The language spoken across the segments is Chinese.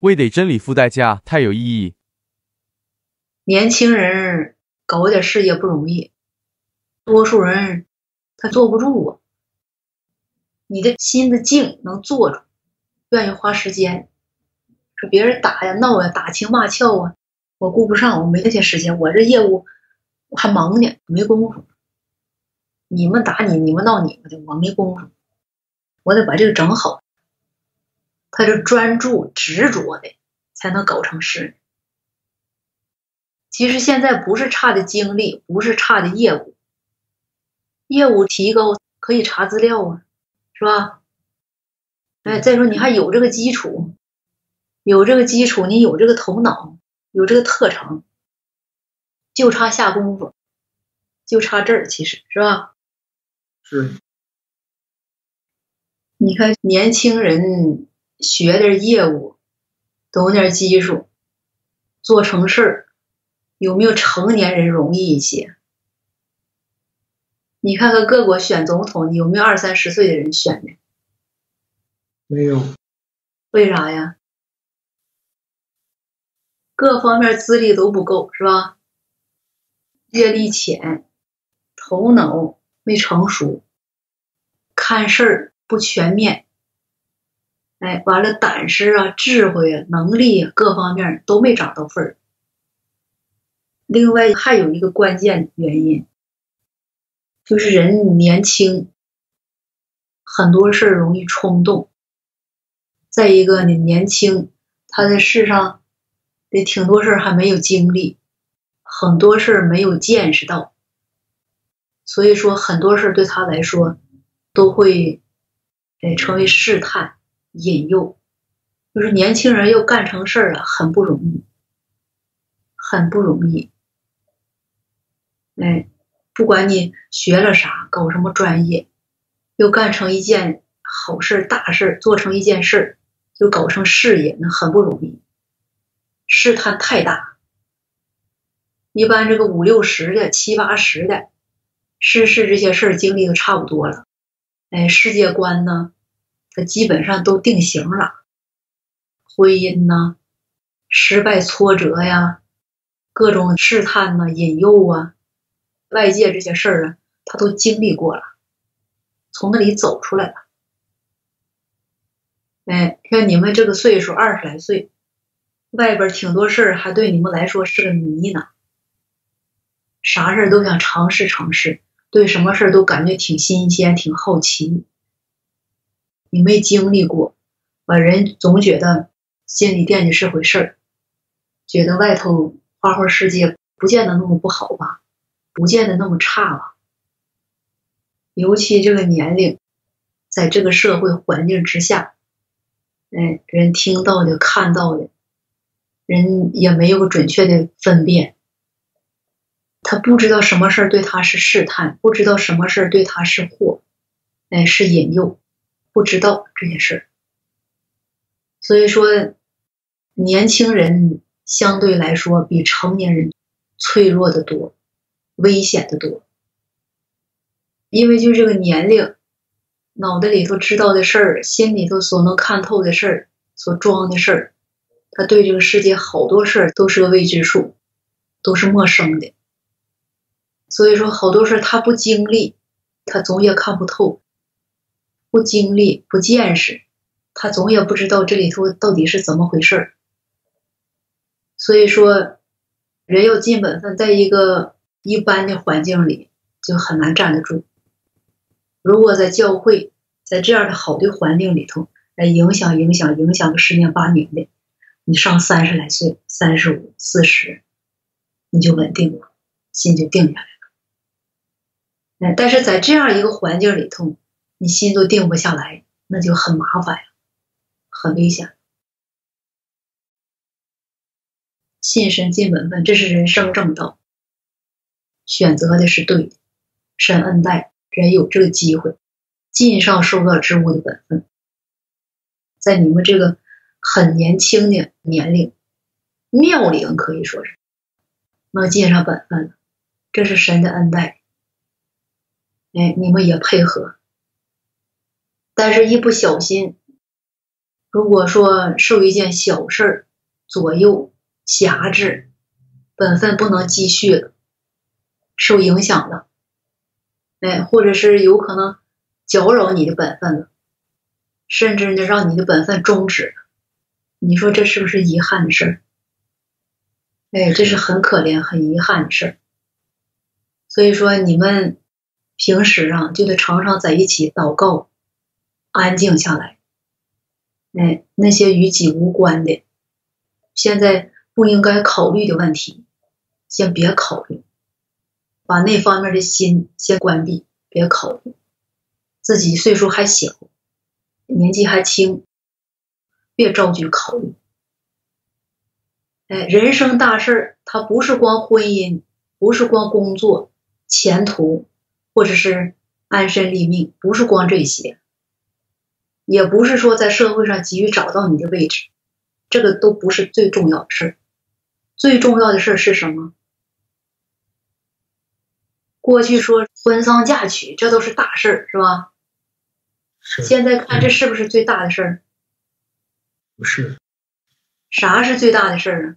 为得真理付代价太有意义。年轻人搞点事业不容易，多数人他坐不住啊。你的心的静能坐住，愿意花时间。说别人打呀闹呀打情骂俏啊，我顾不上，我没那些时间，我这业务我还忙呢，没工夫。你们打你，你们闹你们的，我没工夫，我得把这个整好。他是专注执着的，才能搞成事。其实现在不是差的精力，不是差的业务，业务提高可以查资料啊，是吧？哎，再说你还有这个基础，有这个基础，你有这个头脑，有这个特长，就差下功夫，就差这儿，其实是吧？是。你看年轻人学点业务，懂点技术，做成事儿。有没有成年人容易一些？你看看各国选总统，有没有二三十岁的人选的？没有。为啥呀？各方面资历都不够，是吧？阅历浅，头脑没成熟，看事儿不全面。哎，完了，胆识啊、智慧啊、能力啊，各方面都没长到份儿。另外还有一个关键原因，就是人年轻，很多事儿容易冲动。再一个呢，年轻他在世上得挺多事儿还没有经历，很多事儿没有见识到，所以说很多事儿对他来说都会哎成为试探、引诱。就是年轻人要干成事儿啊，很不容易，很不容易。哎，不管你学了啥，搞什么专业，又干成一件好事、大事，做成一件事，就搞成事业，那很不容易，试探太大。一般这个五六十的、七八十的，世事这些事儿经历的差不多了，哎，世界观呢，基本上都定型了。婚姻呢，失败、挫折呀，各种试探呐、引诱啊。外界这些事儿啊，他都经历过了，从那里走出来了。哎，像你们这个岁数，二十来岁，外边挺多事儿，还对你们来说是个谜呢。啥事儿都想尝试尝试，对什么事儿都感觉挺新鲜、挺好奇。你没经历过，把人总觉得心里惦记是回事儿，觉得外头花花世界不见得那么不好吧。不见得那么差吧，尤其这个年龄，在这个社会环境之下，哎，人听到的、看到的，人也没有准确的分辨，他不知道什么事儿对他是试探，不知道什么事儿对他是祸，哎，是引诱，不知道这些事儿，所以说，年轻人相对来说比成年人脆弱的多。危险的多，因为就这个年龄，脑袋里头知道的事儿，心里头所能看透的事儿，所装的事儿，他对这个世界好多事儿都是个未知数，都是陌生的。所以说，好多事儿他不经历，他总也看不透；不经历、不见识，他总也不知道这里头到底是怎么回事儿。所以说，人要尽本分，在一个。一般的环境里就很难站得住。如果在教会，在这样的好的环境里头来影响、影响、影响个十年八年的，你上三十来岁、三十五、四十，你就稳定了，心就定下来了。哎，但是在这样一个环境里头，你心都定不下来，那就很麻烦呀，很危险。信神尽本分，这是人生正道。选择的是对的，神恩待人有这个机会，尽上受到之物的本分。在你们这个很年轻的年龄，妙龄可以说是能尽上本分了，这是神的恩待。哎，你们也配合，但是一不小心，如果说受一件小事儿左右辖制，本分不能继续了，受影响了，哎，或者是有可能搅扰你的本分了，甚至呢让你的本分终止了，你说这是不是遗憾的事儿？哎，这是很可怜、很遗憾的事儿。所以说，你们平时啊就得常常在一起祷告，安静下来。哎，那些与己无关的，现在不应该考虑的问题，先别考虑，把那方面的心先关闭，别考虑。自己岁数还小，年纪还轻，别着急考虑。哎，人生大事儿，它不是光婚姻，不是光工作、前途，或者是安身立命，不是光这些。也不是说在社会上急于找到你的位置，这个都不是最重要的事儿。最重要的事儿是什么？过去说婚丧嫁娶，这都是大事儿，是吧？是。现在看这是不是最大的事儿？不是。啥是最大的事儿啊？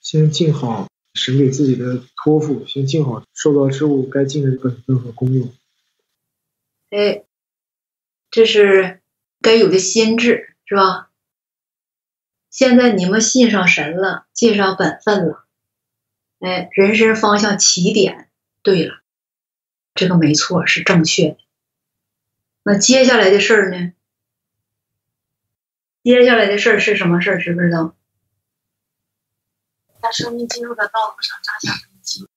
先尽好神给自己的托付，先尽好受到之物该尽的本分和功用。哎。这是该有的心智，是吧？现在你们信上神了，尽上本分了，哎，人生方向起点对了，这个没错，是正确的。那接下来的事儿呢？接下来的事儿是什么事儿？知不知道？在生命进入的道路上扎下根基。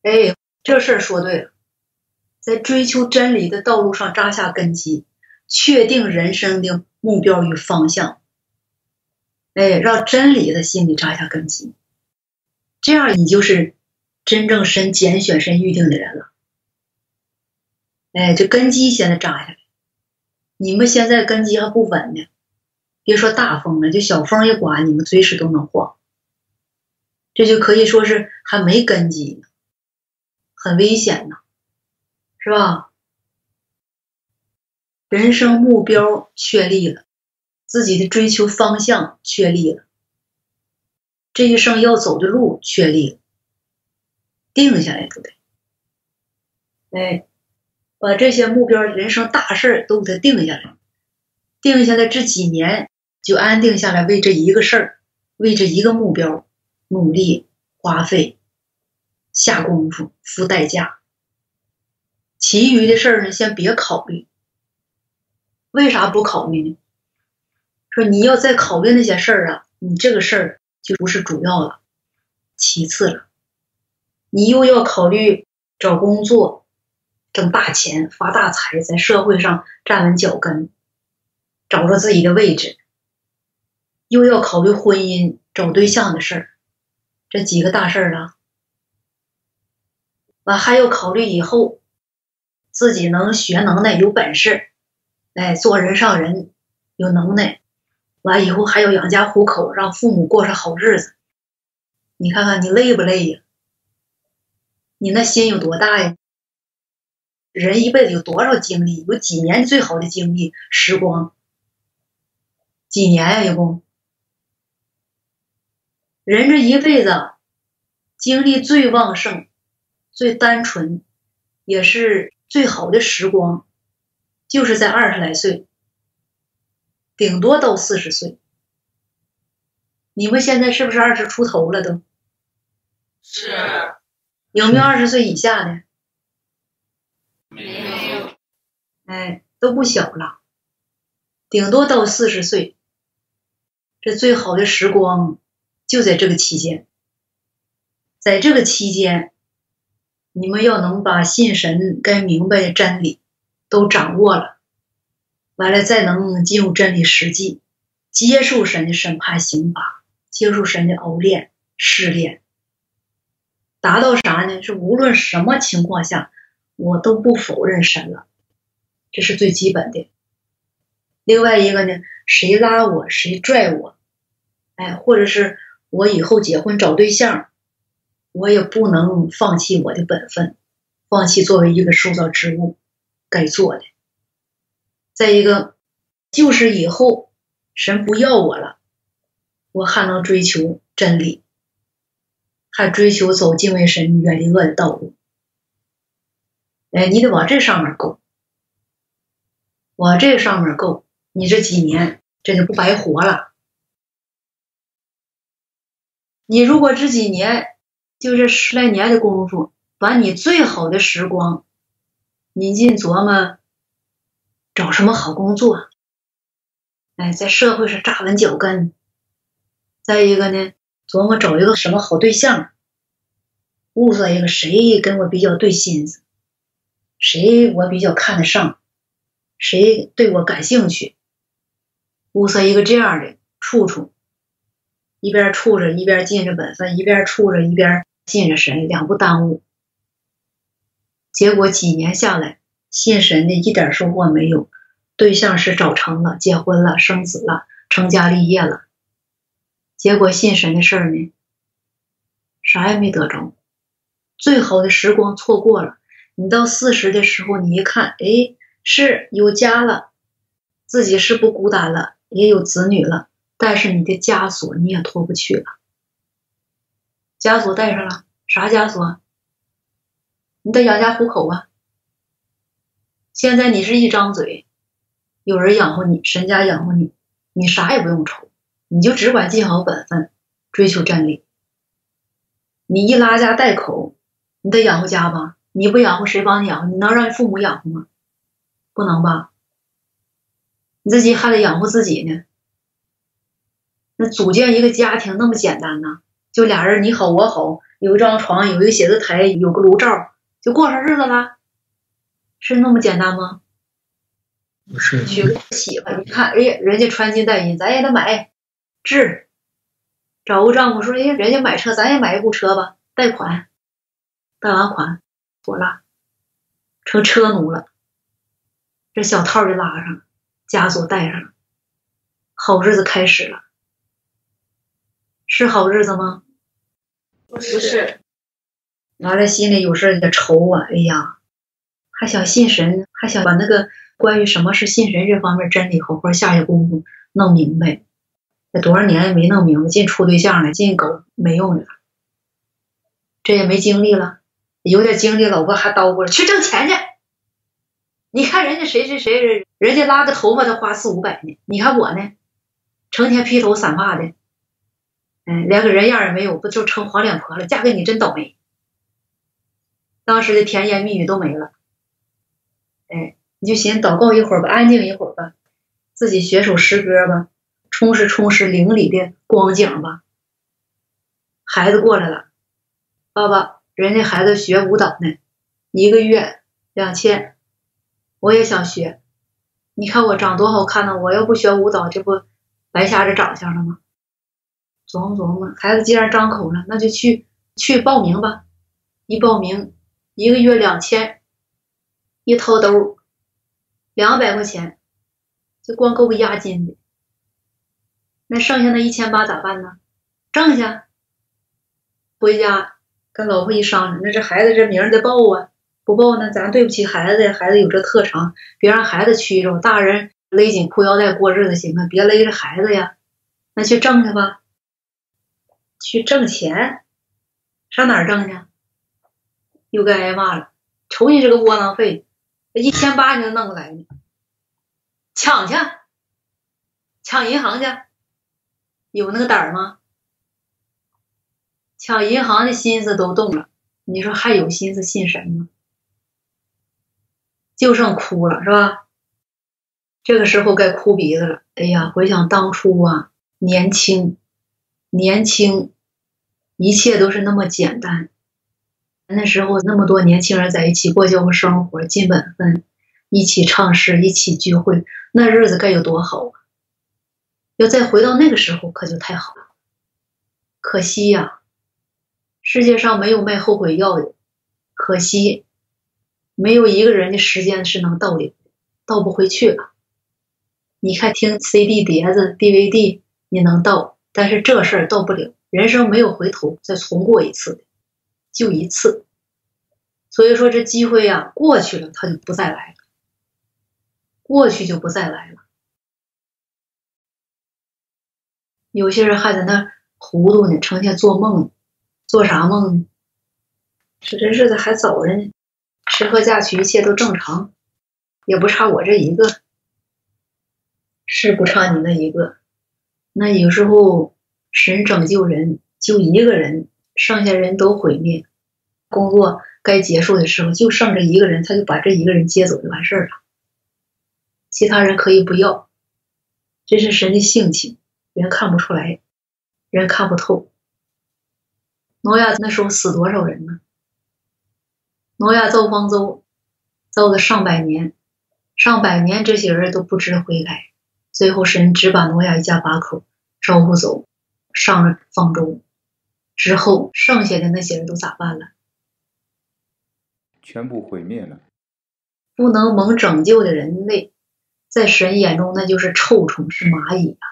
哎，这事儿说对了。在追求真理的道路上扎下根基，确定人生的目标与方向。哎，让真理在心里扎下根基，这样你就是真正神拣选、神预定的人了。哎，这根基现在扎下来，你们现在根基还不稳呢，别说大风了，就小风一刮，你们随时都能晃。这就可以说是还没根基呢，很危险呢。是吧？人生目标确立了，自己的追求方向确立了，这一生要走的路确立了，定下来就得。哎，把这些目标、人生大事都给它定下来，定下来这几年就安定下来，为这一个事儿，为这一个目标努力花费，下功夫，付代价。其余的事儿呢，先别考虑。为啥不考虑呢？说你要再考虑那些事儿啊，你这个事儿就不是主要了，其次了。你又要考虑找工作、挣大钱、发大财，在社会上站稳脚跟，找着自己的位置，又要考虑婚姻、找对象的事儿，这几个大事儿了。完还要考虑以后。自己能学能耐有本事，哎，做人上人有能耐，完以后还要养家糊口，让父母过上好日子。你看看你累不累呀？你那心有多大呀？人一辈子有多少精力？有几年最好的精力时光？几年呀？一共？人这一辈子精力最旺盛、最单纯，也是。最好的时光，就是在二十来岁，顶多到四十岁。你们现在是不是二十出头了？都是。有没有二十岁以下的？没有。哎，都不小了，顶多到四十岁。这最好的时光就在这个期间，在这个期间。你们要能把信神该明白的真理都掌握了，完了再能进入真理实际，接受神的审判刑罚，接受神的熬炼试炼，达到啥呢？是无论什么情况下，我都不否认神了，这是最基本的。另外一个呢，谁拉我，谁拽我，哎，或者是我以后结婚找对象。我也不能放弃我的本分，放弃作为一个受造之物该做的。再一个，就是以后神不要我了，我还能追求真理，还追求走敬畏神、远离恶的道路。哎，你得往这上面够，往这上面够，你这几年这就不白活了。你如果这几年就这十来年的功夫，把你最好的时光，你尽琢磨找什么好工作，哎，在社会上扎稳脚跟。再一个呢，琢磨找一个什么好对象，物色一个谁跟我比较对心思。谁我比较看得上，谁对我感兴趣，物色一个这样的处处，一边处着一边尽着本分，一边处着一边信着神，两不耽误。结果几年下来，信神的一点收获没有，对象是找成了，结婚了，生子了，成家立业了。结果信神的事儿呢，啥也没得着，最好的时光错过了。你到四十的时候，你一看，哎，是有家了，自己是不孤单了，也有子女了，但是你的枷锁你也脱不去了。枷锁带上了，啥枷锁？你得养家糊口啊。现在你是一张嘴，有人养活你，神家养活你，你啥也不用愁，你就只管尽好本分，追求真理。你一拉家带口，你得养活家吧。你不养活谁帮你养活？你能让你父母养活吗？不能吧？你自己还得养活自己呢。那组建一个家庭那么简单呢？就俩人你好我好，有一张床，有一个写字台，有个炉灶，就过上日子了，是那么简单吗？不是。娶个媳妇，你看，哎，人家穿金戴银，咱也得买。置，找个丈夫说，哎，人家买车，咱也买一部车吧，贷款，贷完款。妥了，成车奴了，这小套就拉上了，枷锁带上了，好日子开始了，是好日子吗？不是，完了心里有事也愁啊！哎呀，还想信神，还想把那个关于什么是信神这方面真理好好下下功夫弄明白，这多少年没弄明白，净处对象了，净搞没用的了，这也没精力了。有点精力，老婆还叨咕了，去挣钱去。你看人家谁谁谁，人家拉个头发都花四五百呢，你看我呢，成天披头散发的，连个人样也没有，不就成黄脸婆了？嫁给你真倒霉。当时的甜言蜜语都没了，哎，你就寻思祷告一会儿吧，安静一会儿吧，自己学首诗歌吧，充实充实灵里的光景吧。孩子过来了，爸爸。人家孩子学舞蹈呢，一个月两千，我也想学。你看我长多好看呢，我要不学舞蹈，这不白瞎这长相了吗？琢磨琢磨，孩子既然张口了，那就去去报名吧。一报名，一个月两千，一掏兜两百块钱，就光够个押金的。那剩下那一千八咋办呢？挣下，回家。跟老婆一商量，那这孩子这名得报啊，不报呢，咱对不起孩子呀。孩子有这特长，别让孩子屈着，大人勒紧裤腰带过日子行啊？别勒着孩子呀。那去挣去吧，去挣钱，上哪儿挣去？又该挨骂了，瞅你这个窝囊废，一千八你都弄不来呢，抢去，抢银行去，有那个胆儿吗？抢银行的心思都动了，你说还有心思信神吗？就剩哭了是吧？这个时候该哭鼻子了。哎呀，回想当初啊，年轻，年轻，一切都是那么简单。那时候那么多年轻人在一起过交个生活，尽本分，一起唱诗，一起聚会，那日子该有多好啊！要再回到那个时候，可就太好了。可惜呀。世界上没有卖后悔药的，可惜没有一个人的时间是能倒流，倒不回去了。你看，听 CD 碟子、DVD，你能倒，但是这事儿到不了。人生没有回头，再重过一次的，就一次。所以说，这机会呀，过去了，它就不再来了，过去就不再来了。有些人还在那糊涂呢，成天做梦，做啥梦呢？这真是的，还早着呢。吃喝嫁娶一切都正常，也不差我这一个，是不差你那一个。那有时候神拯救人，就一个人，剩下人都毁灭。工作该结束的时候，就剩这一个人，他就把这一个人接走就完事儿了。其他人可以不要，这是神的性情，人看不出来，人看不透。挪亚那时候死多少人呢？挪亚造方舟，造了上百年，上百年这些人都不知悔改，最后神只把挪亚一家八口招呼走，上了方舟，之后剩下的那些人都咋办了？全部毁灭了。不能蒙拯救的人类，在神眼中那就是臭虫，是蚂蚁啊！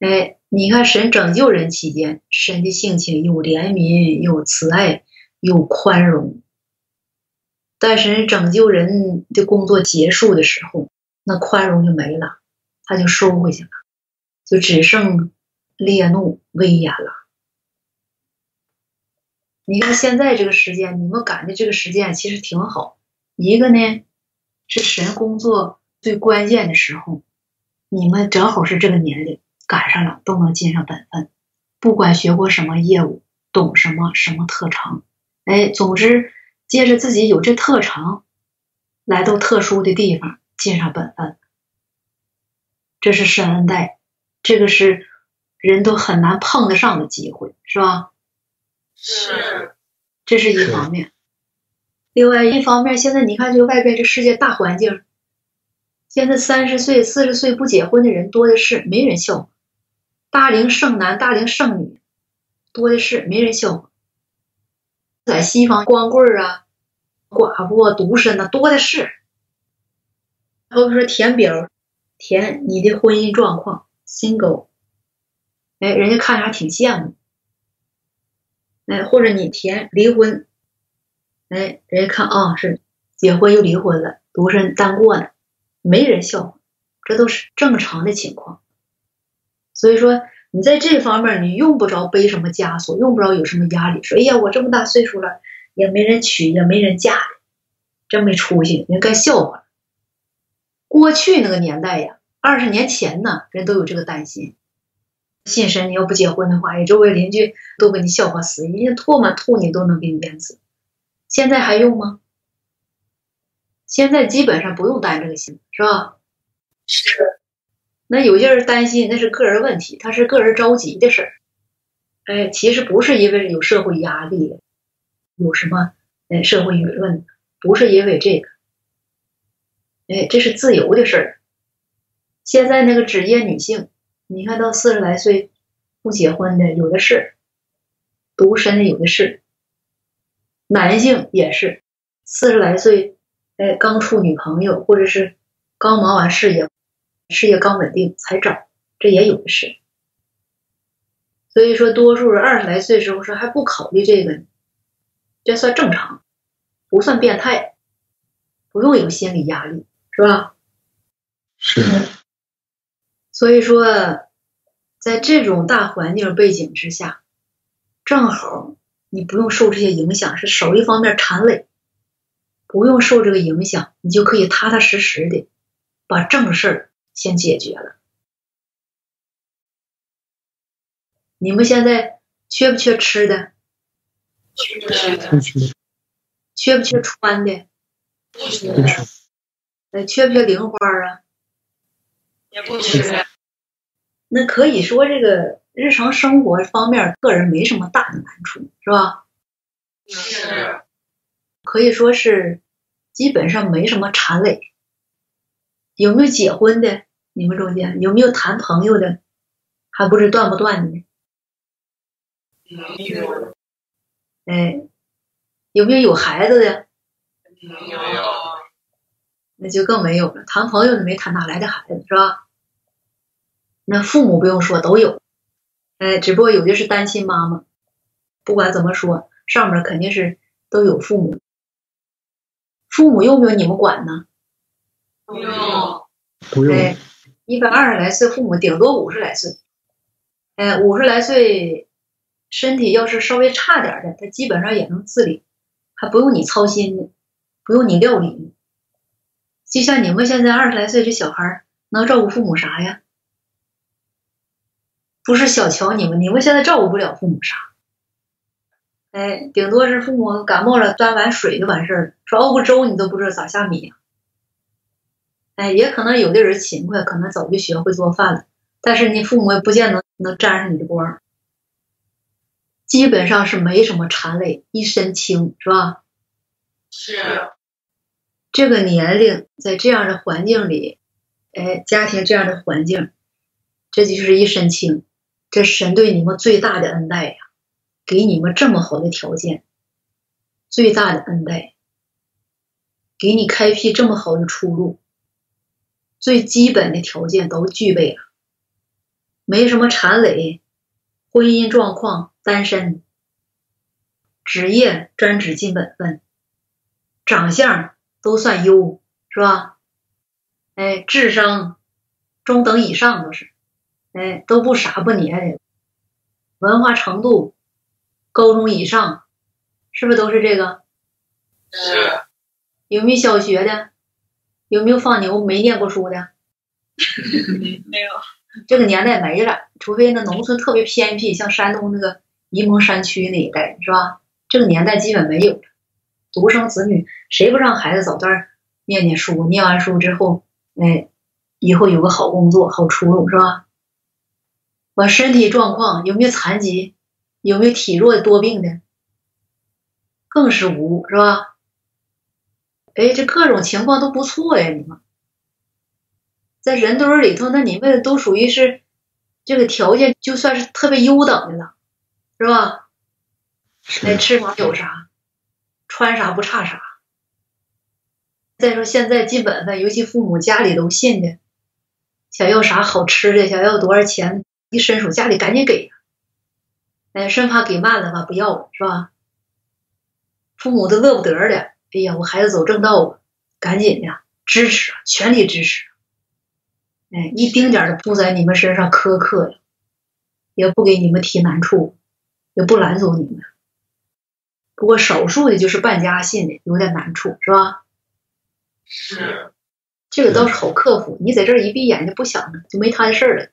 哎，你看神拯救人期间，神的性情有怜悯，有慈爱。有宽容，但是拯救人的工作结束的时候，那宽容就没了，他就收回去了，就只剩烈怒、威严了。你看现在这个时间，你们赶的这个时间其实挺好。一个呢是神工作最关键的时候，你们正好是这个年龄赶上了，都能尽上本分，不管学过什么业务，懂什么什么特长。哎，总之，借着自己有这特长，来到特殊的地方，尽上本分，这是神恩待，这个是人都很难碰得上的机会，是吧？是，这是一方面。另外一方面，现在你看这个外边这世界大环境，现在三十岁、四十岁不结婚的人多的是，没人笑话；大龄剩男、大龄剩女多的是，没人笑话。在西方，光棍啊、寡妇、啊、独身呐，多的是。或者说填表，填你的婚姻状况，single，哎，人家看着还挺羡慕。哎，或者你填离婚，哎，人家看啊是结婚又离婚了，独身单过呢，没人笑话，这都是正常的情况。所以说。你在这方面，你用不着背什么枷锁，用不着有什么压力。说，哎呀，我这么大岁数了，也没人娶，也没人嫁的，真没出息，人该笑话了。过去那个年代呀，二十年前呢，人都有这个担心。信神，你要不结婚的话，周围邻居都给你笑话死，人家唾沫吐你都能给你淹死。现在还用吗？现在基本上不用担这个心，是吧？是。那有些人担心，那是个人问题，他是个人着急的事儿。哎，其实不是因为有社会压力，有什么哎社会舆论，不是因为这个。哎，这是自由的事儿。现在那个职业女性，你看到四十来岁不结婚的有的是，独身的有的是，男性也是四十来岁，哎，刚处女朋友，或者是刚忙完事业。事业刚稳定才找，这也有的是。所以说，多数人二十来岁时候说还不考虑这个，这算正常，不算变态，不用有心理压力，是吧？是。所以说，在这种大环境背景之下，正好你不用受这些影响，是少一方面缠累，不用受这个影响，你就可以踏踏实实的把正事儿。先解决了。你们现在缺不缺吃的？缺。缺不缺穿的？不缺。呃，缺不缺零花啊？也不缺。那可以说，这个日常生活方面，个人没什么大的难处，是吧？是。可以说是基本上没什么缠累。有没有结婚的？你们中间有没有谈朋友的？还不是断不断的呢？没有。哎，有没有有孩子的？没有。那就更没有了。谈朋友都没谈，哪来的孩子是吧？那父母不用说，都有。哎，只不过有的是单亲妈妈。不管怎么说，上面肯定是都有父母。父母用不用你们管呢？不用，不用。一般二十来岁，父母顶多五十来岁。哎，五十来岁，身体要是稍微差点的，他基本上也能自理，还不用你操心呢，不用你料理呢。就像你们现在二十来岁这小孩，能照顾父母啥呀？不是小瞧你们，你们现在照顾不了父母啥。哎，顶多是父母感冒了，端碗水就完事儿了。说熬个粥，你都不知道咋下米。哎，也可能有的人勤快，可能早就学会做饭了，但是你父母也不见得能沾上你的光。基本上是没什么馋累，一身轻，是吧？是。这个年龄在这样的环境里，哎，家庭这样的环境，这就是一身轻。这神对你们最大的恩待呀，给你们这么好的条件，最大的恩待，给你开辟这么好的出路，最基本的条件都具备了，没什么缠累，婚姻状况单身，职业专职尽本分，长相都算优，是吧？哎，智商中等以上都是。哎，都不傻不捏的，文化程度高中以上，是不是都是这个？是。有没有小学的？有没有放牛没念过书的？没有。这个年代没了，除非那农村特别偏僻，像山东那个沂蒙山区那一带，是吧？这个年代基本没有了。独生子女，谁不让孩子早段念念书？念完书之后，哎，以后有个好工作、好出路，是吧？我身体状况有没有残疾？有没有体弱多病的？更是无，是吧？哎，这各种情况都不错呀，你们在人堆里头，那你们都属于是这个条件，就算是特别优等的了，是吧？哎，吃啥有啥，穿啥不差啥。再说现在基本的，尤其父母家里都信的，想要啥好吃的，想要多少钱。一伸手，家里赶紧给，哎，生怕给慢了吧，不要了，是吧？父母都乐不得的，哎呀，我孩子走正道啊，赶紧的支持，全力支持，哎，一丁点的不在你们身上苛刻呀，也不给你们提难处，也不拦阻你们。不过少数的就是半家信的有点难处，是吧？是，这个倒是好克服。你在这儿一闭眼睛不想了，就没他的事儿了。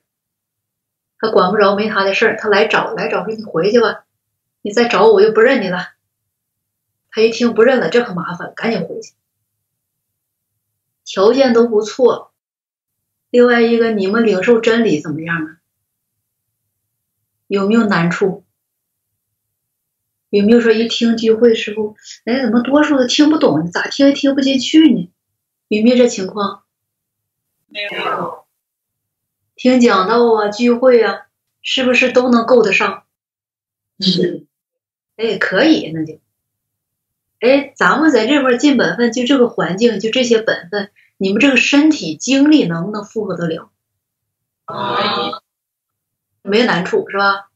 他管不着，没他的事儿。他来找，来找说你回去吧，你再找我，我就不认你了。他一听不认了，这可麻烦，赶紧回去。条件都不错。另外一个，你们领受真理怎么样啊？有没有难处？有没有说一听聚会时候，哎，怎么多数都听不懂呢？咋听也听不进去呢？有没有这情况？没有。听讲道啊，聚会啊，是不是都能够得上？是，哎，可以，那就，哎，咱们在这块尽本分，就这个环境，就这些本分，你们这个身体精力能不能负荷得了？可没难处是吧？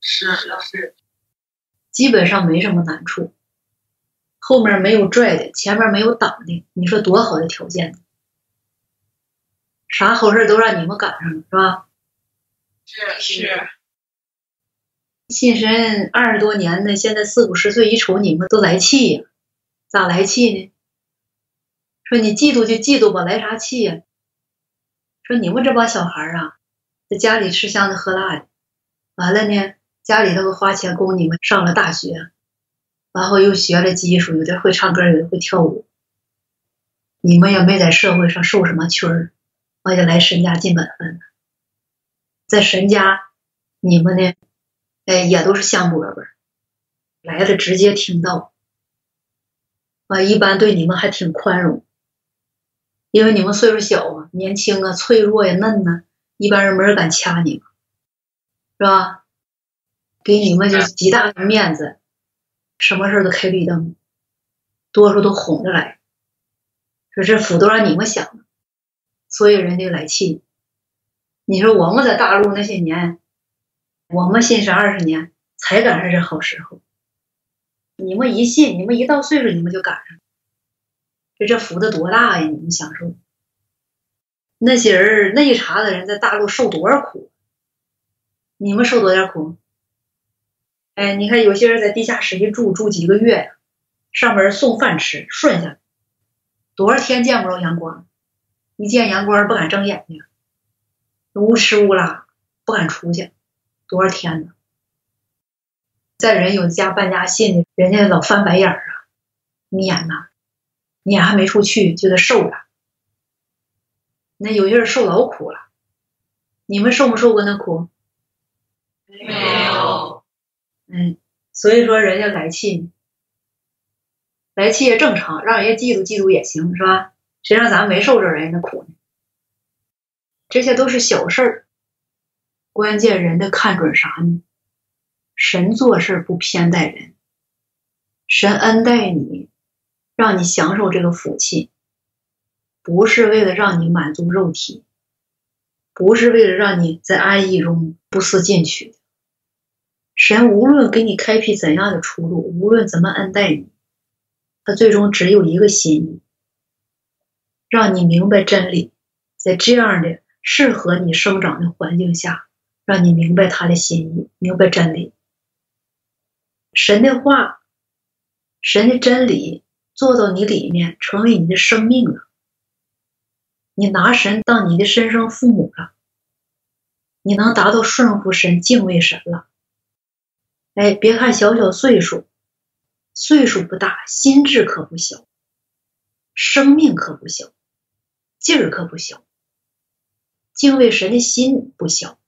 是是，基本上没什么难处，后面没有拽的，前面没有挡的，你说多好的条件？啥好事都让你们赶上了，是吧？是是。信神二十多年的，现在四五十岁，一瞅你们都来气呀？咋来气呢？说你嫉妒就嫉妒吧，来啥气呀？说你们这帮小孩啊，在家里吃香的喝辣的，完了呢，家里头花钱供你们上了大学，然后又学了技术，有的会唱歌，有的会跳舞，你们也没在社会上受什么屈儿。我就来神家尽本分，在神家，你们呢，哎，也都是香饽饽，来了直接听到，啊，一般对你们还挺宽容，因为你们岁数小啊，年轻啊，脆弱呀，嫩呢，一般人没人敢掐你们，是吧？给你们就极大的面子，什么事都开绿灯，多数都哄着来，说这福都让你们享了。所以人家来气，你说我们在大陆那些年，我们信神二十年才赶上这好时候。你们一信，你们一到岁数，你们就赶上，这这福的多大呀！你们享受。那些人那一茬的人在大陆受多少苦？你们受多点苦？哎，你看有些人在地下室一住住几个月呀，上门送饭吃，顺下来，多少天见不着阳光，一见阳光不敢睁眼睛，乌吃乌拉，不敢出去，多少天呢？在人有家搬家信的，人家老翻白眼儿啊，撵呐，撵还没处去就得受着。那有些人受老苦了，你们受没受过那苦？嗯，所以说人家来气，来气也正常，让人家嫉妒嫉妒也行，是吧？谁让咱没受着人家的苦呢？这些都是小事儿，关键人家看准啥呢？神做事不偏待人，神恩待你，让你享受这个福气，不是为了让你满足肉体，不是为了让你在安逸中不思进取。神无论给你开辟怎样的出路，无论怎么恩待你，他最终只有一个心意，让你明白真理，在这样的适合你生长的环境下，让你明白他的心意，明白真理。神的话，神的真理做到你里面，成为你的生命了。你拿神当你的身生父母了，你能达到顺服神、敬畏神了。哎，别看小小岁数，岁数不大，心智可不小，生命可不小，劲儿可不小，敬畏神的心不小，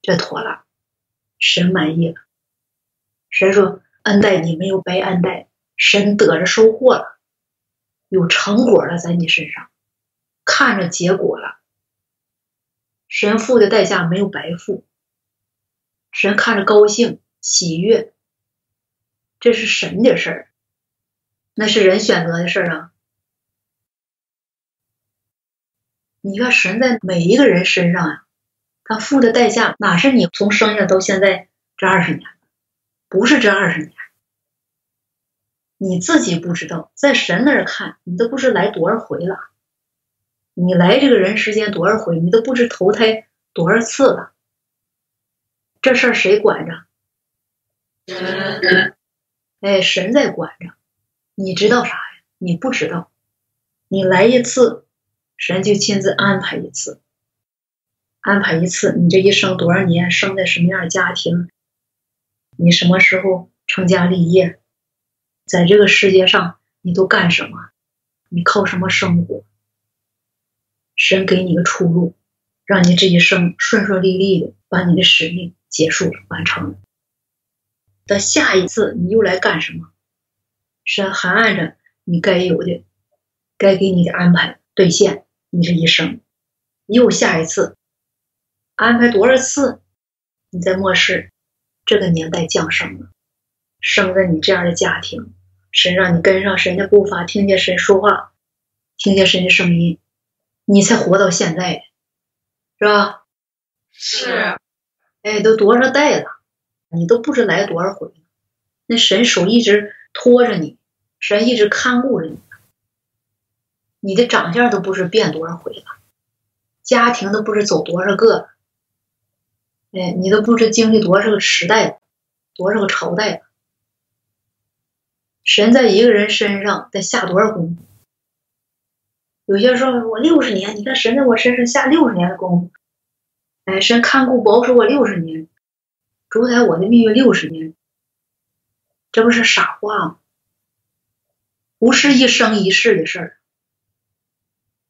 这妥了，神满意了。神说恩待你没有白恩待，神得着收获了，有成果了在你身上，看着结果了，神付的代价没有白付，神看着高兴。喜悦，这是神的事儿，那是人选择的事儿啊。你看，神在每一个人身上呀，他付的代价哪是你从生下到现在这二十年？不是这二十年，你自己不知道，在神那儿看，你都不知来多少回了。你来这个人世间多少回，你都不知投胎多少次了。这事儿谁管着？哎，神在管着，你知道啥呀？你不知道，你来一次，神就亲自安排一次，安排一次，你这一生多少年，生在什么样的家庭，你什么时候成家立业，在这个世界上你都干什么？你靠什么生活？神给你个出路，让你这一生顺顺利利的把你的使命结束，完成了。等下一次你又来干什么？神还按着你该有的、该给你的安排兑现你这一生。又下一次安排多少次？你在末世这个年代降生了，生在你这样的家庭，神让你跟上神的步伐，听见神说话，听见神的声音，你才活到现在，是吧？是，哎，都多少代了？你都不知来多少回了，那神手一直拖着你，神一直看顾着你，你的长相都不知变多少回了，家庭都不知走多少个，哎，你都不知经历多少个时代，多少个朝代了。神在一个人身上得下多少功夫？有些说我六十年，你看神在我身上下六十年的功夫，哎，神看顾保守我六十年。主宰我的命运六十年，这不是傻话吗？不是一生一世的事儿。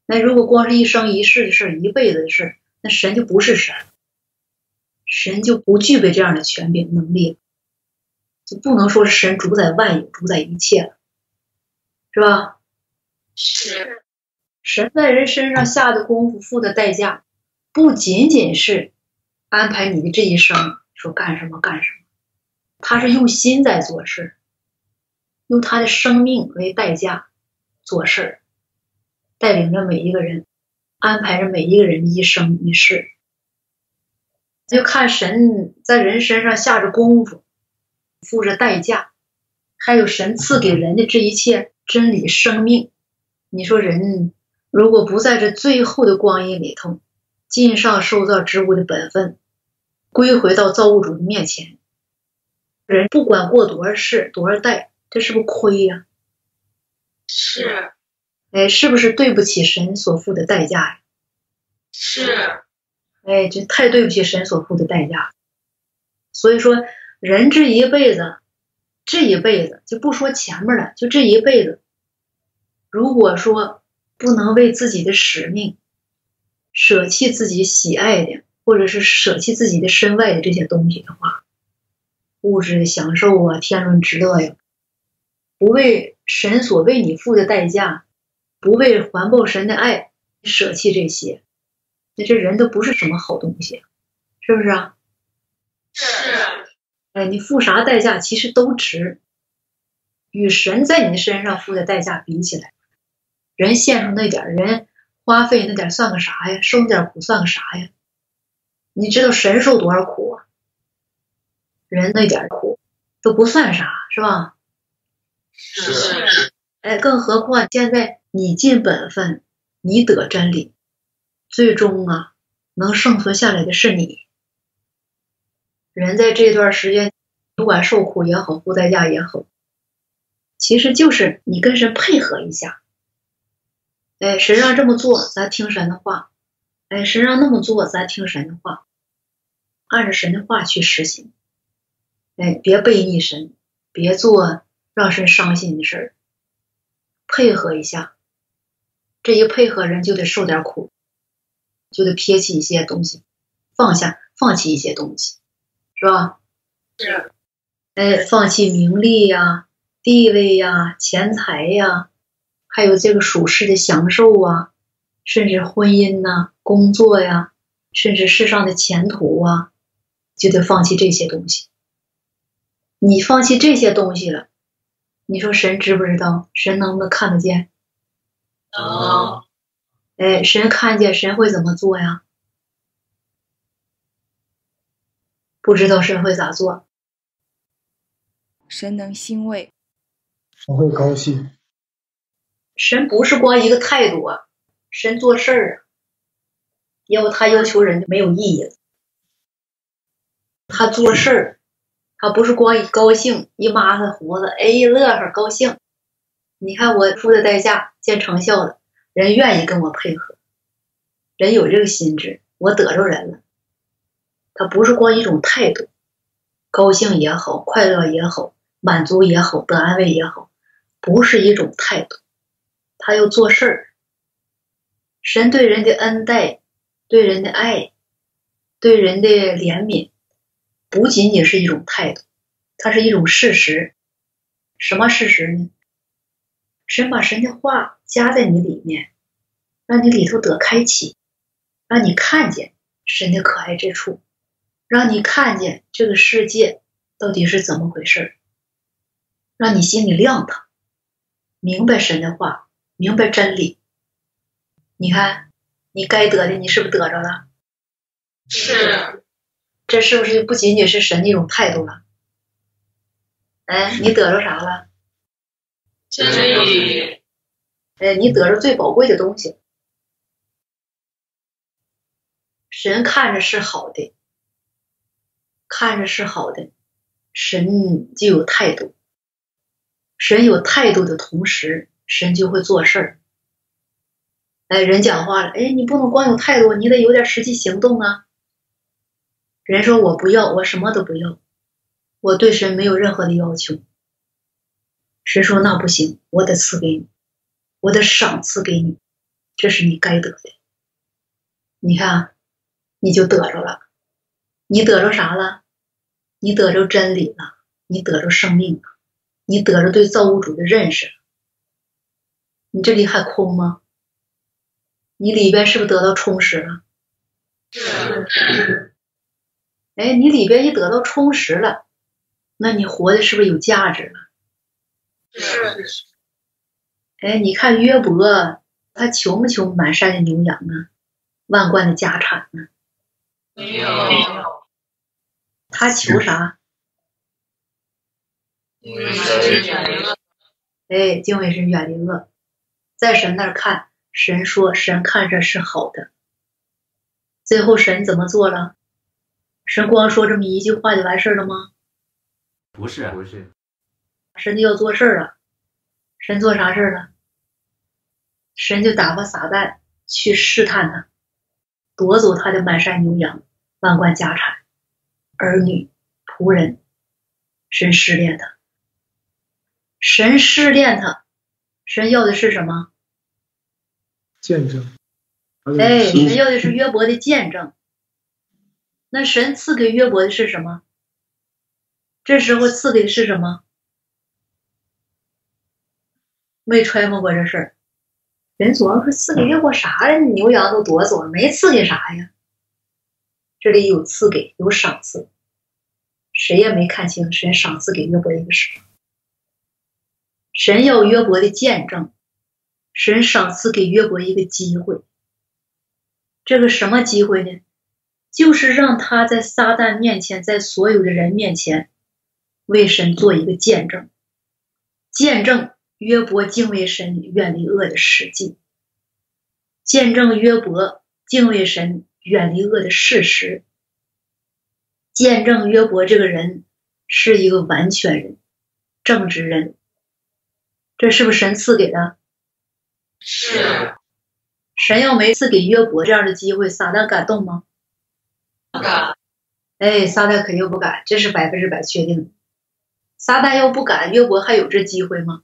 那如果光是一生一世的事儿，一辈子的事儿，那神就不是神，神就不具备这样的权柄能力，就不能说是神主宰万有、主宰一切了，是吧？是，神在人身上下的功夫、付的代价，不仅仅是安排你的这一生。说干什么干什么，他是用心在做事，用他的生命为代价做事，带领着每一个人，安排着每一个人的一生一世。就看神在人身上下着功夫，付着代价，还有神赐给人的这一切真理生命。你说人如果不在这最后的光阴里头，尽上受造之物的本分，归回到造物主的面前，人不管过多少世多少代，这是不是亏呀、是哎，是不是对不起神所付的代价呀？是哎，这太对不起神所付的代价。所以说，人这一辈子，这一辈子就不说前面了，就这一辈子，如果说不能为自己的使命舍弃自己喜爱的，或者是舍弃自己的身外的这些东西的话，物质的享受啊，天伦之乐呀，不为神所为你付的代价，不为环抱神的爱舍弃这些，那这人都不是什么好东西，是不是啊？是哎，你付啥代价其实都值，与神在你身上付的代价比起来，人献上那点儿人花费那点儿算个啥呀？受那点苦算个啥呀？你知道神受多少苦啊？人那点儿苦都不算啥，是吧？是哎，更何况现在你尽本分，你得真理，最终啊，能生存下来的是你。人在这段时间，不管受苦也好，付代价也好，其实就是你跟神配合一下。哎，神让这么做，咱听神的话；哎，神让那么做，咱听神的话，按着神的话去实行。哎，别背逆神，别做让神伤心的事儿。配合一下，这一配合人就得受点苦，就得撇弃一些东西，放下放弃一些东西，是吧？是哎，放弃名利呀、地位呀、钱财呀，还有这个属世的享受啊，甚至婚姻呐、工作呀，甚至世上的前途啊，就得放弃这些东西。你放弃这些东西了，你说神知不知道？神能不能看得见？能哎，神看见，神会怎么做呀？不知道神会咋做。神能欣慰，我会高兴。神不是光一个态度啊，神做事儿啊，要不他要求人就没有意义了。他做事儿，他不是光一高兴一抹他胡子，哎一乐呵高兴。你看我付的代价见成效了，人愿意跟我配合，人有这个心智，我得着人了。他不是光一种态度，高兴也好，快乐也好，满足也好，得安慰也好，不是一种态度。他要做事儿。神对人的恩待，对人的爱，对人的怜悯，不仅仅是一种态度，它是一种事实。什么事实呢？神把神的话加在你里面，让你里头得开启，让你看见神的可爱之处，让你看见这个世界到底是怎么回事，让你心里亮堂，明白神的话。明白真理，你看，你该得的，你是不是得着了？是这是不是不仅仅是神的一种态度了？哎，你得着啥了？真理哎，你得着最宝贵的东西。神看着是好的，看着是好的，神就有态度。神有态度的同时，神就会做事儿。哎，人讲话了，哎，你不能光有态度，你得有点实际行动啊。人说我不要，我什么都不要，我对神没有任何的要求。神说那不行，我得赐给你，我得赏赐给你，这是你该得的。你看，你就得着了，你得着啥了？你得着真理了，你得着生命了，你得着对造物主的认识了。你这里还空吗？你里边是不是得到充实了？是哎，你里边一得到充实了，那你活的是不是有价值了？是哎，你看约伯，他求没求满山的牛羊啊，万贯的家产呢？没有他求啥？哎，敬畏神，远离恶，在神那儿看，神说神看着是好的。最后神怎么做了？神光说这么一句话就完事儿了吗？不是，不是，神就要做事儿了。神做啥事儿了？神就打发撒旦去试探他，夺走他的满山牛羊、万贯家产、儿女、仆人。神试炼他，神试炼他，神要的是什么？见证。哎，神要的是约伯的见证。那神赐给约伯的是什么？这时候赐给的是什么？没揣摩过这事儿。人琢磨说赐给约伯啥呀？牛羊都夺走了，没赐给啥呀？这里有赐给，有赏赐。谁也没看清神赏赐给约伯一个什么？神要约伯的见证，神赏赐给约伯一个机会。这个什么机会呢？就是让他在撒旦面前，在所有的人面前，为神做一个见证，见证约伯敬畏神、远离恶的实际，见证约伯敬畏神、远离恶的事实。见证约伯这个人是一个完全人、正直人，这是不是神赐给的？是。神要没赐给约伯这样的机会，撒旦敢动吗？不敢。哎，撒旦肯定不敢，这是百分之百确定的。撒旦要不敢，约伯还有这机会吗？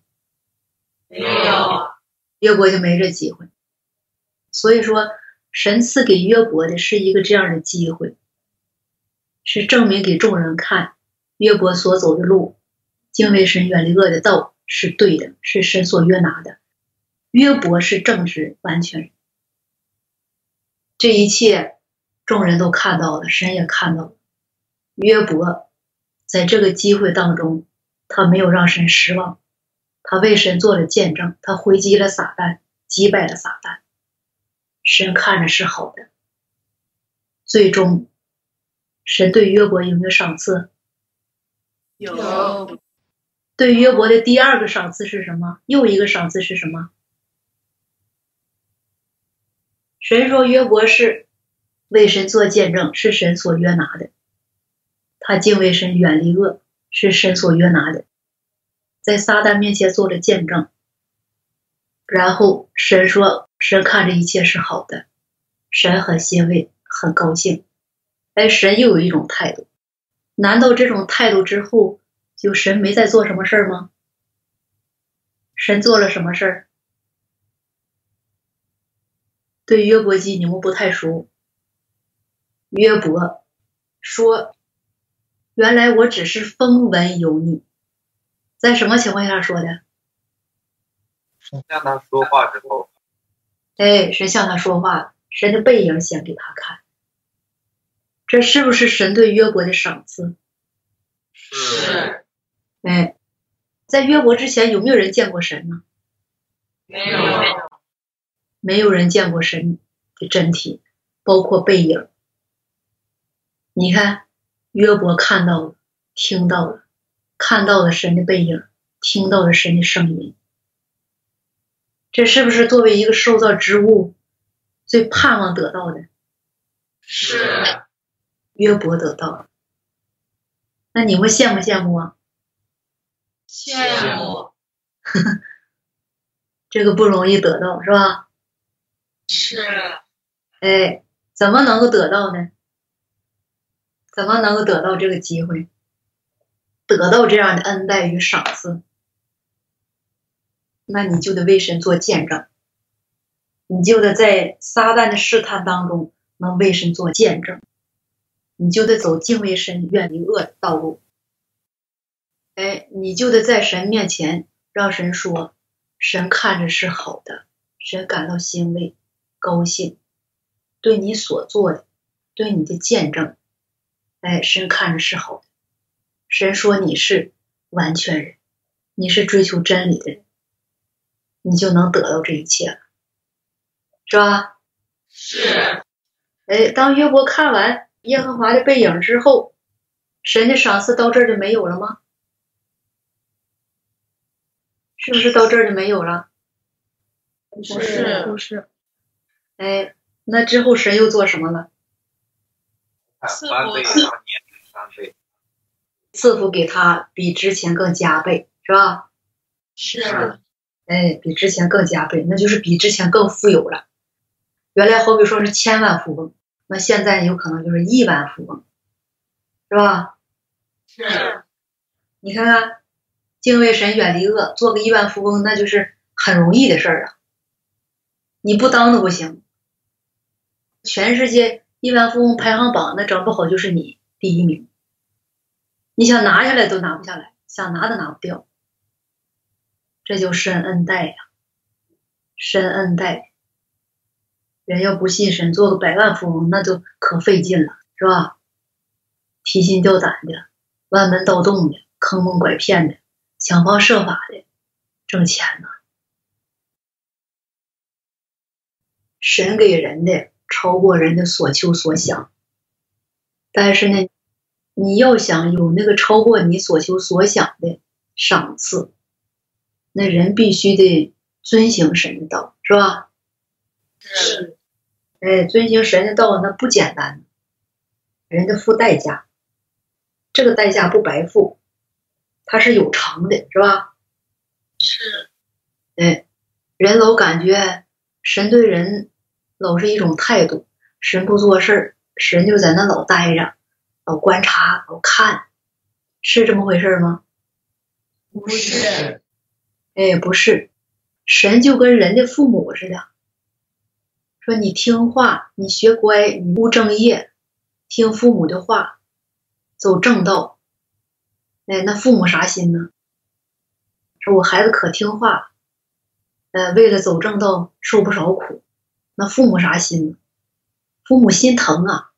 没有。约伯就没这机会。所以说，神赐给约伯的是一个这样的机会。是证明给众人看，约伯所走的路，敬畏神、远离恶的道是对的，是神所约拿的。约伯是正直完全人，这一切众人都看到了，神也看到了。约伯在这个机会当中，他没有让神失望，他为神做了见证，他回击了撒旦，击败了撒旦。神看着是好的，最终。神对约伯有没有赏赐？有。对约伯的第二个赏赐是什么？又一个赏赐是什么？神说约伯是为神做见证，是神所约拿的。他敬畏神，远离恶，是神所约拿的，在撒旦面前做了见证。然后神说，神看着一切是好的，神很欣慰，很高兴。哎，神又有一种态度，难道这种态度之后，就神没再做什么事儿吗？神做了什么事儿？对约伯记你们不太熟。约伯说：“原来我只是风闻有你。”在什么情况下说的？神向他说话之后。哎，神向他说话，神的背影显给他看。这是不是神对约伯的赏赐？是。哎，在约伯之前有没有人见过神呢？没有。没有人见过神的真体，包括背影。你看，约伯看到了，听到了，看到了神的背影，听到了神的声音。这是不是作为一个受造之物最盼望得到的？是。约伯得到了，那你们羡慕羡慕啊？羡慕。这个不容易得到，是吧？是。哎，怎么能够得到呢？怎么能够得到这个机会？得到这样的恩待与赏赐，那你就得为神做见证，你就得在撒旦的试探当中能为神做见证。你就得走敬畏神、远离恶的道路。哎，你就得在神面前让神说，神看着是好的，神感到欣慰、高兴，对你所做的、对你的见证，哎，神看着是好的。神说你是完全人，你是追求真理的人，你就能得到这一切了，是吧？是。哎，当约伯看完。耶和华的背影之后，神的赏赐到这儿就没有了吗？是不是到这儿就没有了？不是不是，哎，那之后神又做什么了？看四翻倍，波然后年龄三倍。赐福给他比之前更加倍，是吧？是哎，比之前更加倍，那就是比之前更富有了。原来好比说是千万富翁，那现在有可能就是亿万富翁，是吧？是你看看，敬畏神，远离恶，做个亿万富翁，那就是很容易的事儿啊。你不当都不行。全世界亿万富翁排行榜，那整不好就是你第一名。你想拿下来都拿不下来，想拿都拿不掉。这就深恩待呀，深恩待。人要不信神，做个百万富翁，那就可费劲了，是吧？提心吊胆的，弯门盗洞的，坑蒙拐骗的，想方设法的挣钱呢。神给人的超过人的所求所想，但是呢，你要想有那个超过你所求所想的赏赐，那人必须得遵行神的道，是吧？是。哎，遵行神的道那不简单，人得付代价，这个代价不白付，它是有偿的，是吧？是。哎，人老感觉神对人老是一种态度，神不做事儿，神就在那老待着，老观察，老看，是这么回事吗？不是哎，不是，神就跟人的父母似的，说你听话，你学乖，你务正业，听父母的话，走正道。哎，那父母啥心呢？说我孩子可听话了，呃，为了走正道受不少苦，那父母啥心呢？父母心疼啊，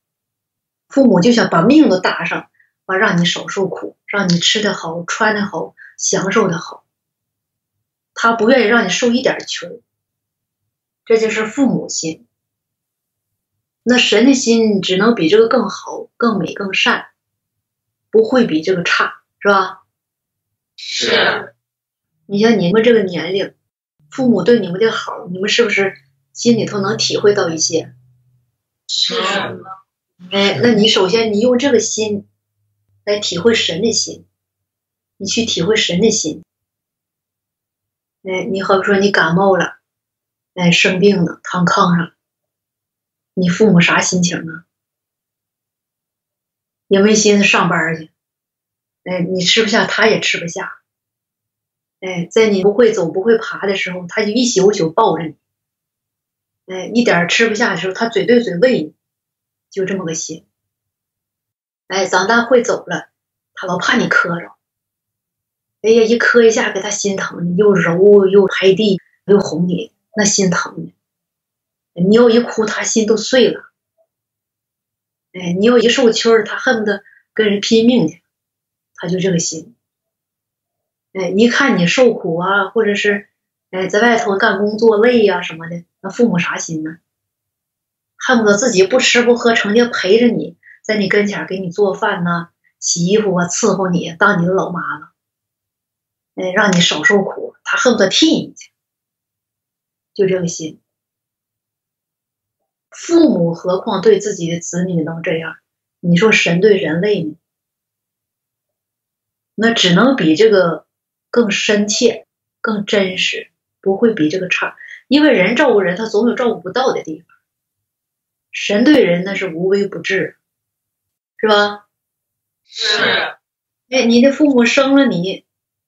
父母就想把命都搭上，完让你少受苦，让你吃的好，穿的好，享受的好。他不愿意让你受一点穷，这就是父母心。那神的心只能比这个更好、更美、更善，不会比这个差，是吧？是你像你们这个年龄，父母对你们的好，你们是不是心里头能体会到一些？是哎，那你首先你用这个心来体会神的心，你去体会神的心。哎，你好比说你感冒了，哎，生病了，躺炕上，你父母啥心情啊？也没心思上班去，哎，你吃不下，他也吃不下。哎，在你不会走、不会爬的时候，他就一宿宿抱着你。哎，一点吃不下的时候，他嘴对嘴喂你，就这么个心。哎，长大会走了，他老怕你磕着。哎呀，一磕一下，给他心疼，又揉又拍地又哄你，那心疼的。你要一哭，他心都碎了。哎，你要一受气儿，他恨不得跟人拼命去，他就这个心。哎，一看你受苦啊，或者是哎在外头干工作累呀、什么的，那父母啥心呢？恨不得自己不吃不喝，成天陪着你，在你跟前给你做饭呐、洗衣服啊，伺候你，当你的老妈了。哎，让你少受苦，他恨不得替你去，就这个心。父母何况对自己的子女能这样？你说神对人类呢？那只能比这个更深切、更真实，不会比这个差。因为人照顾人，他总有照顾不到的地方。神对人那是无微不至，是吧？是哎，你的父母生了你，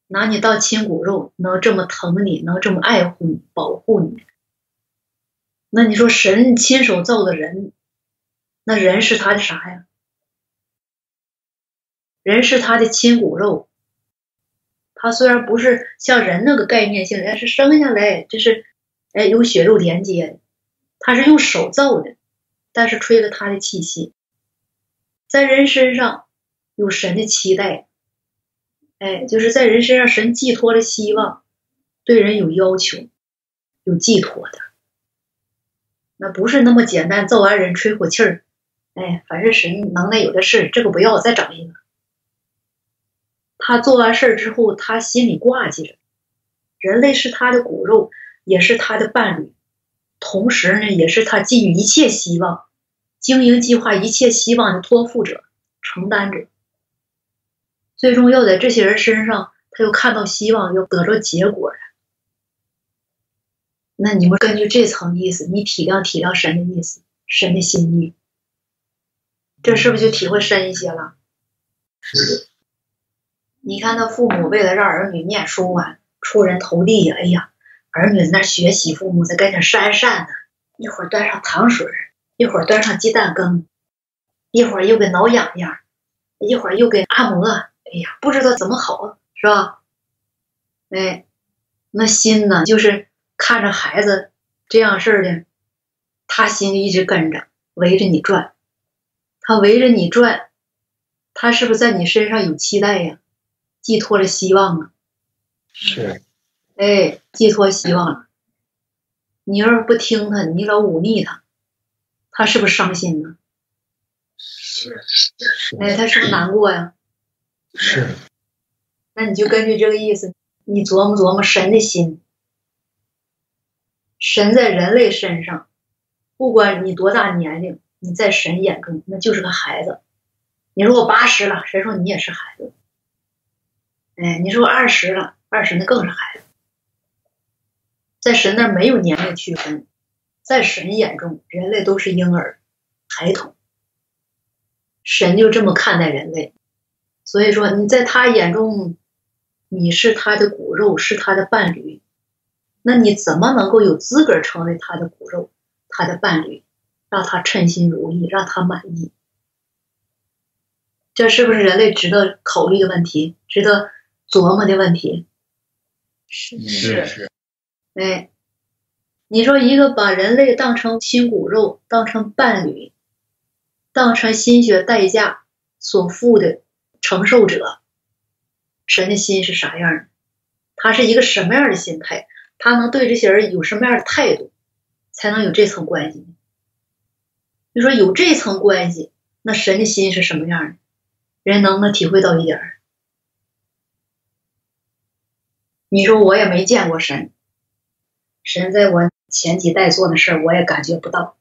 拿你当亲骨肉，能这么疼你，能这么爱护你、保护你，那你说神亲手造的人，那人是他的啥呀？人是他的亲骨肉，他虽然不是像人那个概念性，但是生下来这是哎有血肉连接的，他是用手造的，但是吹了他的气息，在人身上有神的期待。哎，就是在人身上，神寄托了希望，对人有要求，有寄托的，那不是那么简单，造完人吹口气儿，哎，反正神能耐有的是，这个不要，再找一个。他做完事儿之后，他心里挂记着，人类是他的骨肉，也是他的伴侣，同时呢，也是他寄予一切希望、经营计划一切希望的托付者、承担者。最终要在这些人身上，他又看到希望，又得着结果了。那你们根据这层意思，你体谅体谅神的意思，神的心意，这是不是就体会深一些了？是你看他父母为了让儿女念书啊，出人头地呀！哎呀，儿女在那学习，父母在跟前扇扇呢，一会儿端上糖水，一会儿端上鸡蛋羹，一会儿又给挠痒痒，一会儿又给按摩，哎呀，不知道怎么好，是吧？哎，那心呢，就是看着孩子这样式儿的，他心里一直跟着，围着你转，他围着你转，他是不是在你身上有期待呀？寄托了希望啊！是哎，寄托希望了。你要是不听他，你老忤逆他，他是不是伤心呢？是哎，他是不是难过呀？是那你就根据这个意思，你琢磨琢磨神的心。神在人类身上，不管你多大年龄，你在神眼中那就是个孩子。你说我八十了，谁说你也是孩子？哎，你说我二十了，二十那更是孩子。在神那儿没有年龄区分，在神眼中，人类都是婴儿、孩童。神就这么看待人类，所以说你在他眼中，你是他的骨肉，是他的伴侣，那你怎么能够有资格成为他的骨肉、他的伴侣，让他称心如意，让他满意？这是不是人类值得考虑的问题，值得琢磨的问题？是是哎，你说一个把人类当成亲骨肉，当成伴侣，当成心血代价所付的承受者，神的心是啥样的？他是一个什么样的心态？他能对这些人有什么样的态度，才能有这层关系呢？就说有这层关系，那神的心是什么样的？人能不能体会到一点儿？你说我也没见过神，神在我前几代做的事儿，我也感觉不到。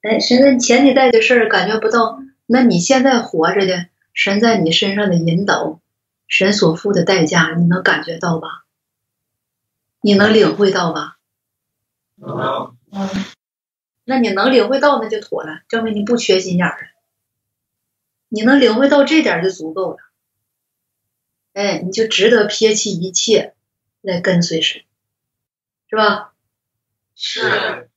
哎，神在前几代的事儿感觉不到，那你现在活着的神在你身上的引导，神所付的代价，你能感觉到吧？你能领会到吧？嗯那你能领会到，那就妥了，证明你不缺心眼儿了。你能领会到这点就足够了。哎，你就值得撇弃一切来跟随神，是吧？是